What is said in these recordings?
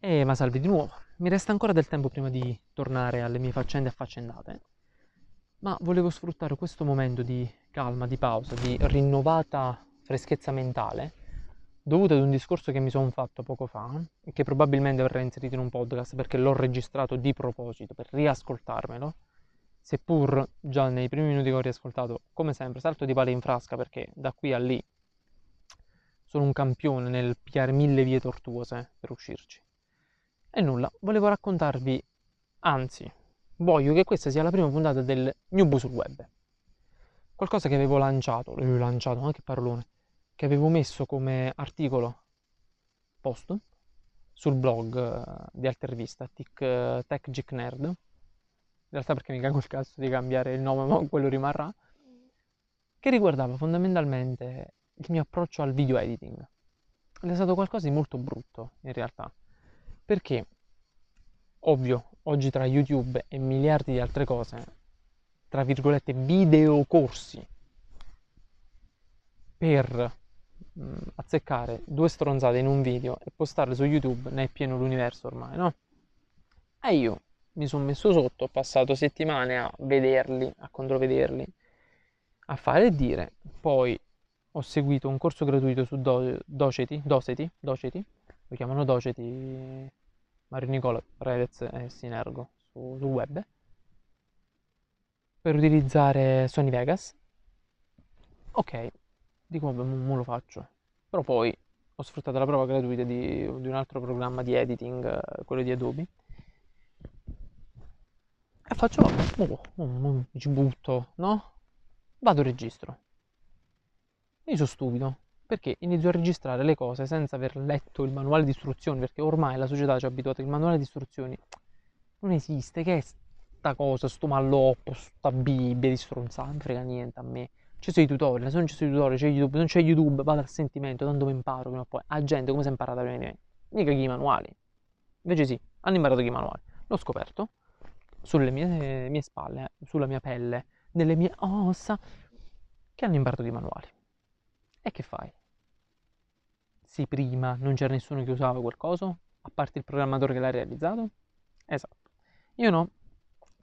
E ma salve di nuovo. Mi resta ancora del tempo prima di tornare alle mie faccende affaccendate, ma volevo sfruttare questo momento di calma, di pausa, di rinnovata freschezza mentale, dovuta ad un discorso che mi sono fatto poco fa e che probabilmente verrà inserito in un podcast perché l'ho registrato di proposito per riascoltarmelo, seppur già nei primi minuti che ho riascoltato, come sempre, salto di pale in frasca perché da qui a lì sono un campione nel pigliare mille vie tortuose per uscirci. E nulla, volevo raccontarvi, anzi, voglio che questa sia la prima puntata del New sul Web. Qualcosa che avevo lanciato, l'avevo lanciato, anche parolone, che avevo messo come articolo post sul blog uh, di Altervista, Tech, uh, Tech Geek Nerd. In realtà perché mi cago il cazzo di cambiare il nome, ma quello rimarrà. Che riguardava fondamentalmente il mio approccio al video editing. Ed è stato qualcosa di molto brutto, in realtà perché, ovvio, oggi tra YouTube e miliardi di altre cose, tra virgolette, videocorsi per mh, mm, azzeccare due stronzate in un video e postarle su YouTube ne è pieno l'universo ormai, no? E io mi sono messo sotto, ho passato settimane a vederli, a controvederli, a fare e dire, poi ho seguito un corso gratuito su Do- Doceti, Doceti, Doceti, lo chiamano Doceti Mario Nicola, Redez e Sinergo su, sul web per utilizzare Sony Vegas. Ok, dico vabbè, mo lo faccio. Però poi ho sfruttato la prova gratuita di, di un altro programma di editing, eh, quello di Adobe. E faccio, oh, oh, oh, ci butto, no? Vado registro. Io sono stupido perché inizio a registrare le cose senza aver letto il manuale di istruzioni, perché ormai la società ci ha abituato, il manuale di istruzioni non esiste, che è sta cosa, sto malloppo, sta Bibbia di stronzata, non frega niente a me. Ci sono i tutorial, se non ci sono i tutorial, c'è YouTube, non c'è YouTube, vado al sentimento, tanto mi imparo prima o poi. A gente come si è imparata prima di me? Mica i manuali. Invece sì, hanno imparato i manuali. L'ho scoperto sulle mie, mie spalle, eh, sulla mia pelle, nelle mie ossa, che hanno imparato i manuali. E che fai? Sì, prima non c'era nessuno che usava quel coso, a parte il programmatore che l'ha realizzato? Esatto. Io no,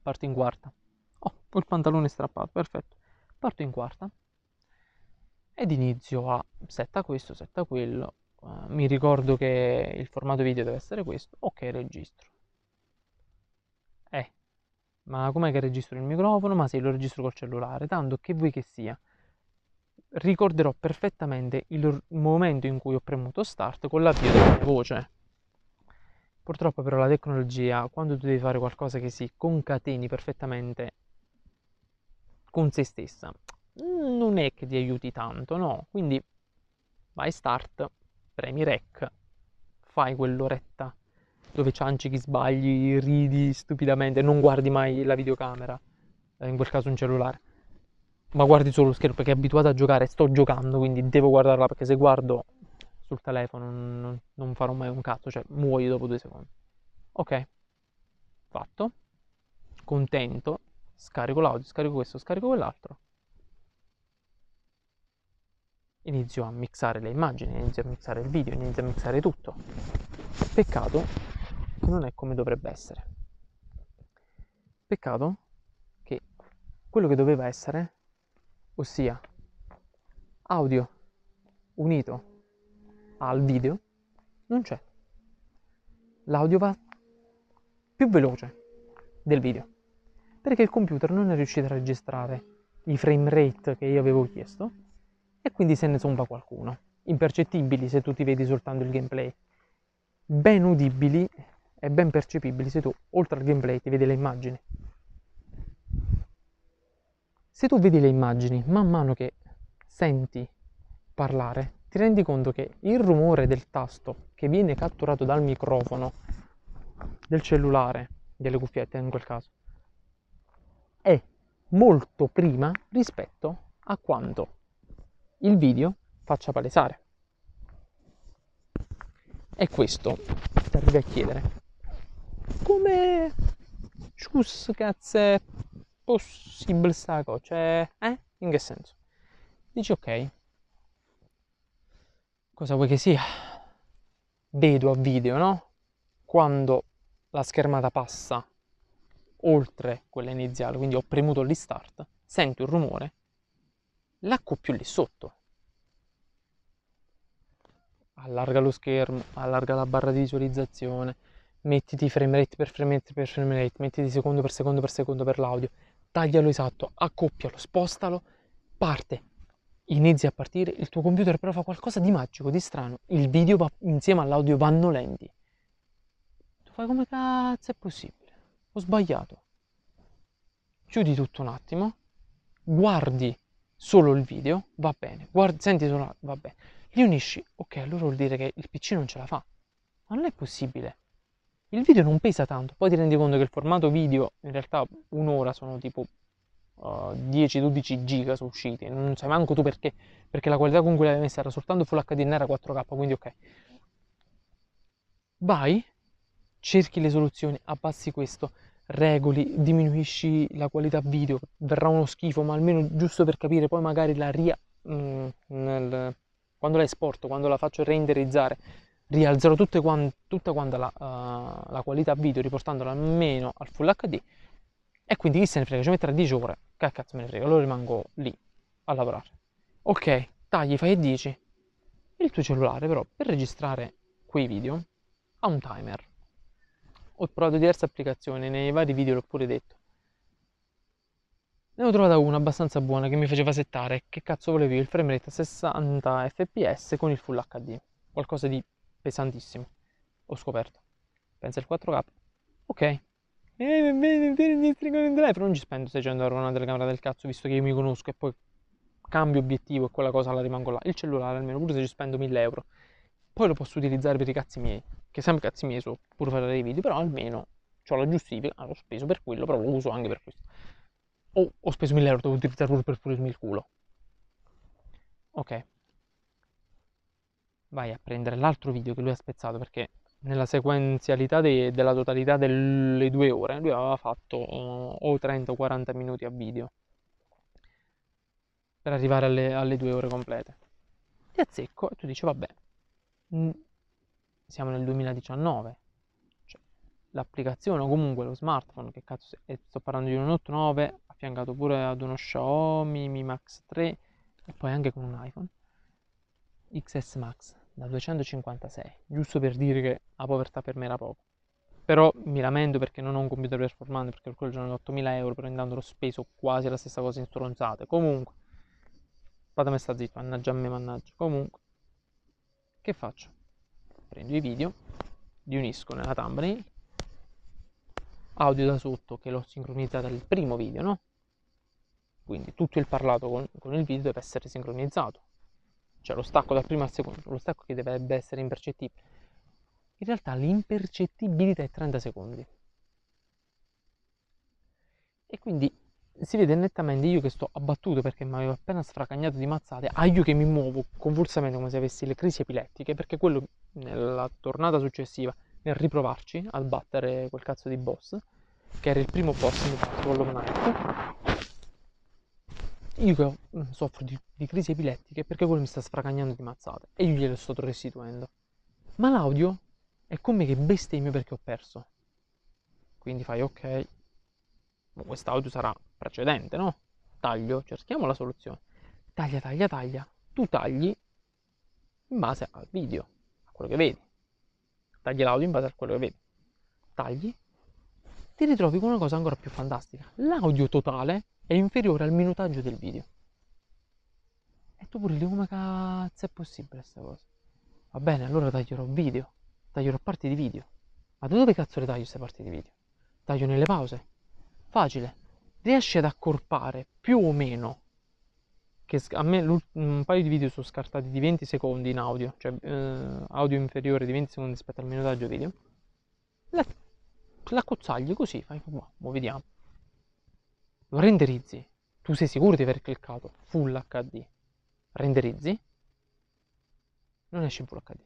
parto in quarta. Oh, ho il pantalone strappato, perfetto. Parto in quarta ed inizio a setta questo, setta quello. Uh, mi ricordo che il formato video deve essere questo. Ok, registro. Eh, ma com'è che registro il microfono? Ma sì, lo registro col cellulare, tanto che vuoi che sia ricorderò perfettamente il momento in cui ho premuto start con l'avvio della mia voce. Purtroppo però la tecnologia, quando tu devi fare qualcosa che si concateni perfettamente con se stessa, non è che ti aiuti tanto, no? Quindi vai start, premi rec, fai quell'oretta dove cianci chi sbagli, ridi stupidamente, non guardi mai la videocamera, eh, in quel caso un cellulare ma guardi solo lo schermo perché è abituato a giocare, sto giocando, quindi devo guardarla perché se guardo sul telefono non, non farò mai un cazzo, cioè muoio dopo due secondi. Ok, fatto, contento, scarico l'audio, scarico questo, scarico quell'altro. Inizio a mixare le immagini, inizio a mixare il video, inizio a mixare tutto. Peccato che non è come dovrebbe essere. Peccato che quello che doveva essere ossia audio unito al video, non c'è. L'audio va più veloce del video, perché il computer non è riuscito a registrare i frame rate che io avevo chiesto e quindi se ne somba qualcuno. Impercettibili se tu ti vedi soltanto il gameplay, ben udibili e ben percepibili se tu oltre al gameplay ti vedi le immagini. Se tu vedi le immagini, man mano che senti parlare, ti rendi conto che il rumore del tasto che viene catturato dal microfono del cellulare, delle cuffiette in quel caso, è molto prima rispetto a quanto il video faccia palesare. E questo arrivi a chiedere come Scuss cazzo possibile sta cosa? Cioè, eh? In che senso? Dici ok. Cosa vuoi che sia? Vedo a video, no? quando la schermata passa oltre quella iniziale, quindi ho premuto lì start, sento il rumore, l'accoppio lì sotto. Allarga lo schermo, allarga la barra di visualizzazione, mettiti frame rate per frame rate per frame rate, mettiti secondo per secondo per secondo per l'audio, taglialo esatto, accoppialo, spostalo, parte, inizia a partire, il tuo computer però fa qualcosa di magico, di strano, il video va, insieme all'audio vanno lenti. Tu fai come cazzo è possibile? Ho sbagliato. Chiudi tutto un attimo, guardi solo il video, va bene, guardi, senti solo, va bene. Li unisci, ok, allora vuol dire che il PC non ce la fa. Ma non è possibile. Il video non pesa tanto, poi ti rendi conto che il formato video, in realtà un'ora sono tipo uh, 10-12 giga sono usciti, non sai manco tu perché, perché la qualità con cui l'hai messa era soltanto Full HD era 4K, quindi ok. Vai, cerchi le soluzioni, abbassi questo, regoli, diminuisci la qualità video, verrà uno schifo, ma almeno giusto per capire, poi magari la ria... Mm, nel, quando la esporto, quando la faccio renderizzare, rialzerò quant- tutta quanta la, uh, la, qualità video riportandola almeno al Full HD e quindi chi se ne frega, ci metterà 10 ore, che cazzo me ne frega, allora rimango lì a lavorare. Ok, tagli, fai e dici. Il tuo cellulare però per registrare quei video ha un timer. Ho provato diverse applicazioni, nei vari video l'ho pure detto. Ne ho trovata una abbastanza buona che mi faceva settare che cazzo volevo io, il frame rate a 60 fps con il Full HD. Qualcosa di pesantissimo. Ho scoperto. Pensa il 4K. Ok. Eh, non ci spendo 600 euro una telecamera del cazzo visto che io mi conosco e poi cambio obiettivo e quella cosa la rimango là. Il cellulare almeno pure se ci spendo 1000 euro. Poi lo posso utilizzare per i cazzi miei. Che sempre cazzi miei so pure fare dei video, però almeno ho la giustifica. Ah, l'ho speso per quello, però lo uso anche per questo. Oh, ho speso 1000 euro, devo utilizzare pure per pulirmi il culo. Ok vai a prendere l'altro video che lui ha spezzato perché nella sequenzialità de- della totalità delle due ore lui aveva fatto uh, o 30 o 40 minuti a video. Per arrivare alle, alle due ore complete. Ti azzecco e tu dici vabbè, siamo nel 2019, cioè, l'applicazione o comunque lo smartphone, che cazzo è, sto parlando di un Note 9 affiancato pure ad uno Xiaomi Mi Max 3 e poi anche con un iPhone XS Max da 256, giusto per dire che la povertà per me era poco. Però mi lamento perché non ho un computer performante, perché per quello giorno 8000 euro, però intanto l'ho speso quasi la stessa cosa in stronzate. Comunque, fatemi sta zitto, mannaggia a me, mannaggia. Comunque, che faccio? Prendo i video, li unisco nella thumbnail, audio da sotto che l'ho sincronizzato al primo video, no? Quindi tutto il parlato con, con il video deve essere sincronizzato cioè lo stacco dal primo al secondo, lo stacco che dovrebbe essere impercettibile. In realtà l'impercettibilità è 30 secondi. E quindi si vede nettamente io che sto abbattuto perché mi avevo appena sfracagnato di mazzate, a che mi muovo convulsamente come se avessi le crisi epilettiche, perché quello nella tornata successiva, nel riprovarci a battere quel cazzo di boss, che era il primo boss fatto con l'Omnight, io che mm, soffro di, di, crisi epilettiche perché quello mi sta sfracagnando di mazzate e io glielo sto restituendo. Ma l'audio è come che bestemmio perché ho perso. Quindi fai ok, quest'audio sarà precedente, no? Taglio, cerchiamo la soluzione. Taglia, taglia, taglia. Tu tagli in base al video, a quello che vedi. Tagli l'audio in base a quello che vedi. Tagli, ti ritrovi con una cosa ancora più fantastica. L'audio totale è inferiore al minutaggio del video. E tu pure lì come cazzo è possibile questa cosa? Va bene, allora taglierò video, taglierò parti di video. Ma da dove cazzo le taglio queste parti di video? Taglio nelle pause. Facile. Riesci ad accorpare più o meno che a me un paio di video sono scartati di 20 secondi in audio, cioè eh, audio inferiore di 20 secondi rispetto al minutaggio video. La, la cozzagli così, fai, boh, vediamo lo renderizzi, tu sei sicuro di aver cliccato Full HD, renderizzi, non esce in Full HD,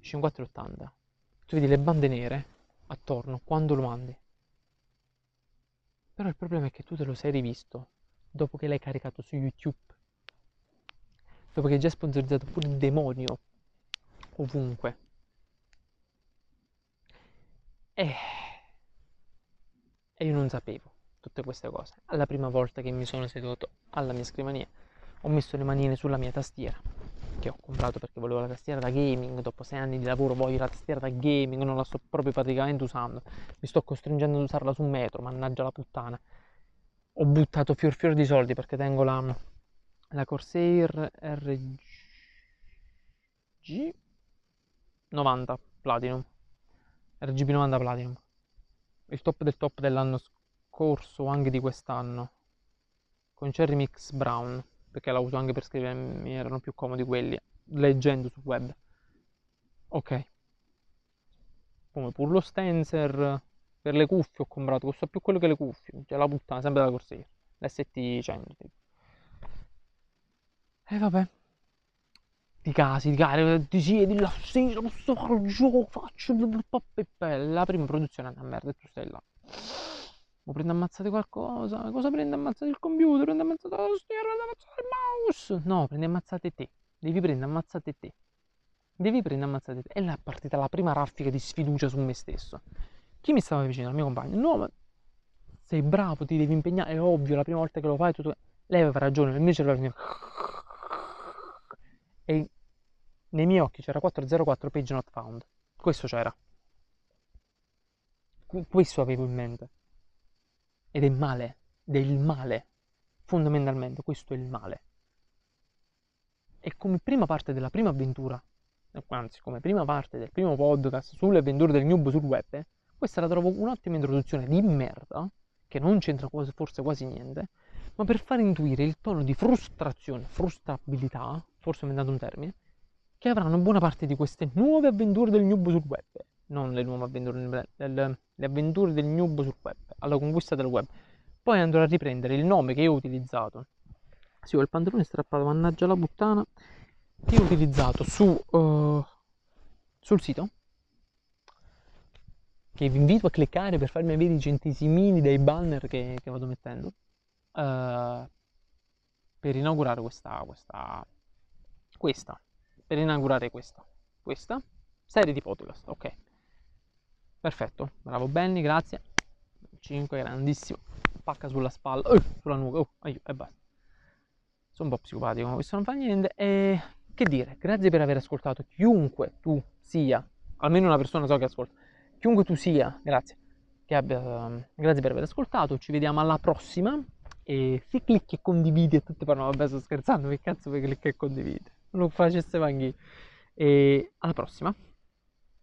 esce in 480. Tu vedi le bande nere attorno quando lo mandi. Però il problema è che tu te lo sei rivisto dopo che l'hai caricato su YouTube, dopo che hai già sponsorizzato pure il demonio ovunque. E, e io non sapevo tutte queste cose. La prima volta che mi sono seduto alla mia scrivania ho messo le manine sulla mia tastiera che ho comprato perché volevo la tastiera da gaming, dopo sei anni di lavoro voglio la tastiera da gaming, non la sto proprio praticamente usando, mi sto costringendo ad usarla su metro, mannaggia la puttana. Ho buttato fior fior di soldi perché tengo la, la Corsair RG 90 Platinum, RGB 90 Platinum, il top del top dell'anno scorso o anche di quest'anno, con Cherry Mix Brown perché la uso anche per scrivere, mi erano più comodi quelli, leggendo sul web. Ok. Come pur lo Stenser, per le cuffie ho comprato, costa più quello che le cuffie, cioè la puttana, sempre da Corsair, l'ST100 tipo. E vabbè. Di casi, di casi, ti siedi là, sì, lo posso fare gioco, faccio la prima produzione è una merda e tu stai là. O prende ammazzate qualcosa? Cosa prende ammazzate il computer? Prende ammazzate la tastiera? Prende ammazzate il mouse? No, prende ammazzate te. Devi prendere ammazzate te. Devi prendere ammazzate te. E là è partita la prima raffica di sfiducia su me stesso. Chi mi stava vicino? Il mio compagno. No, ma sei bravo, ti devi impegnare. È ovvio, la prima volta che lo fai tutto... Lei aveva ragione, nel mio cervello... E nei miei occhi c'era 404 page not found. Questo c'era. Questo avevo in mente. Ed è male, ed è il male. Fondamentalmente questo è il male. E come prima parte della prima avventura, anzi come prima parte del primo podcast sulle avventure del noob sul web, eh, questa la trovo un'ottima introduzione di merda, che non c'entra quasi, forse quasi niente, ma per far intuire il tono di frustrazione, frustrabilità, forse ho inventato un termine, che avranno buona parte di queste nuove avventure del noob sul web non le nuove avventure, le, le avventure del noob sul web, alla conquista del web. Poi andrò a riprendere il nome che io ho utilizzato. Sì, ho il pantalone strappato, mannaggia la puttana. Che ho utilizzato su, uh, sul sito. Che vi invito a cliccare per farmi avere i centesimini dei banner che, che vado mettendo. Uh, per inaugurare questa, questa, questa, per inaugurare questa, questa serie di podcast, ok. Perfetto, bravo Benny, grazie. 5, grandissimo. Pacca sulla spalla, uh, sulla nuca, uh, aiuto, e basta. Sono un po' psicopatico, questo non fa niente. E che dire, grazie per aver ascoltato. Chiunque tu sia, almeno una persona so che ascolta, chiunque tu sia, grazie. Abbia, uh, grazie per aver ascoltato, ci vediamo alla prossima. E se clicchi e condividi e tutte parlano, vabbè sto scherzando, che cazzo vuoi clicchi e condividi? Non lo facesse anche E alla prossima.